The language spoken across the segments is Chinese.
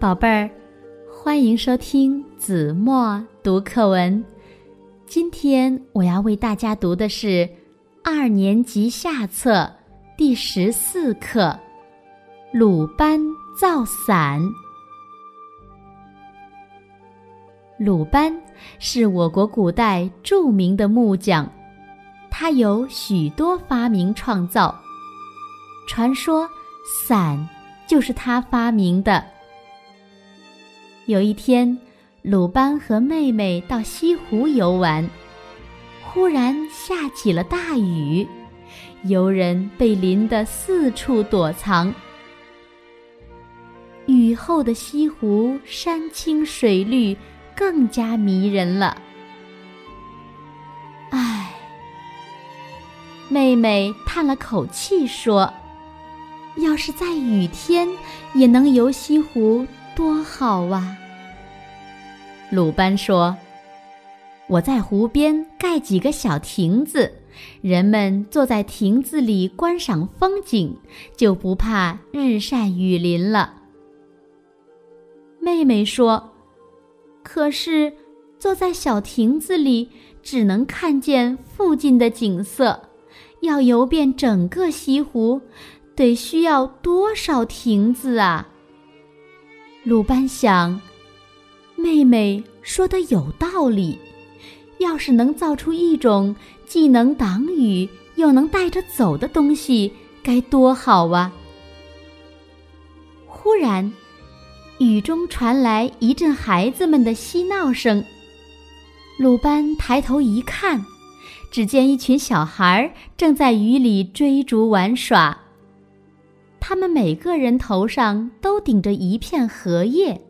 宝贝儿，欢迎收听子墨读课文。今天我要为大家读的是二年级下册第十四课《鲁班造伞》。鲁班是我国古代著名的木匠，他有许多发明创造。传说伞就是他发明的。有一天，鲁班和妹妹到西湖游玩，忽然下起了大雨，游人被淋得四处躲藏。雨后的西湖山清水绿，更加迷人了。唉，妹妹叹了口气说：“要是在雨天也能游西湖。”多好啊！鲁班说：“我在湖边盖几个小亭子，人们坐在亭子里观赏风景，就不怕日晒雨淋了。”妹妹说：“可是坐在小亭子里，只能看见附近的景色，要游遍整个西湖，得需要多少亭子啊？”鲁班想，妹妹说的有道理。要是能造出一种既能挡雨又能带着走的东西，该多好啊！忽然，雨中传来一阵孩子们的嬉闹声。鲁班抬头一看，只见一群小孩正在雨里追逐玩耍。他们每个人头上都顶着一片荷叶，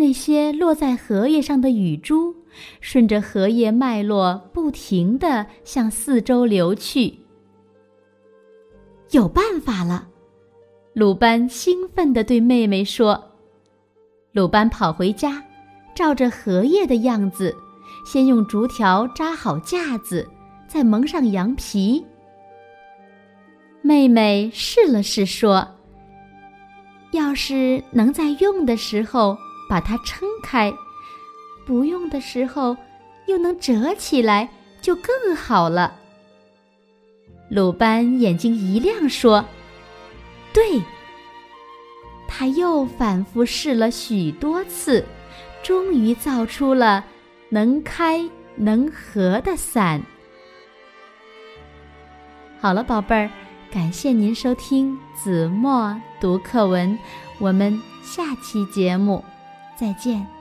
那些落在荷叶上的雨珠，顺着荷叶脉络不停地向四周流去。有办法了，鲁班兴奋地对妹妹说。鲁班跑回家，照着荷叶的样子，先用竹条扎好架子，再蒙上羊皮。妹妹试了试，说：“要是能在用的时候把它撑开，不用的时候又能折起来，就更好了。”鲁班眼睛一亮，说：“对。”他又反复试了许多次，终于造出了能开能合的伞。好了，宝贝儿。感谢您收听子墨读课文，我们下期节目再见。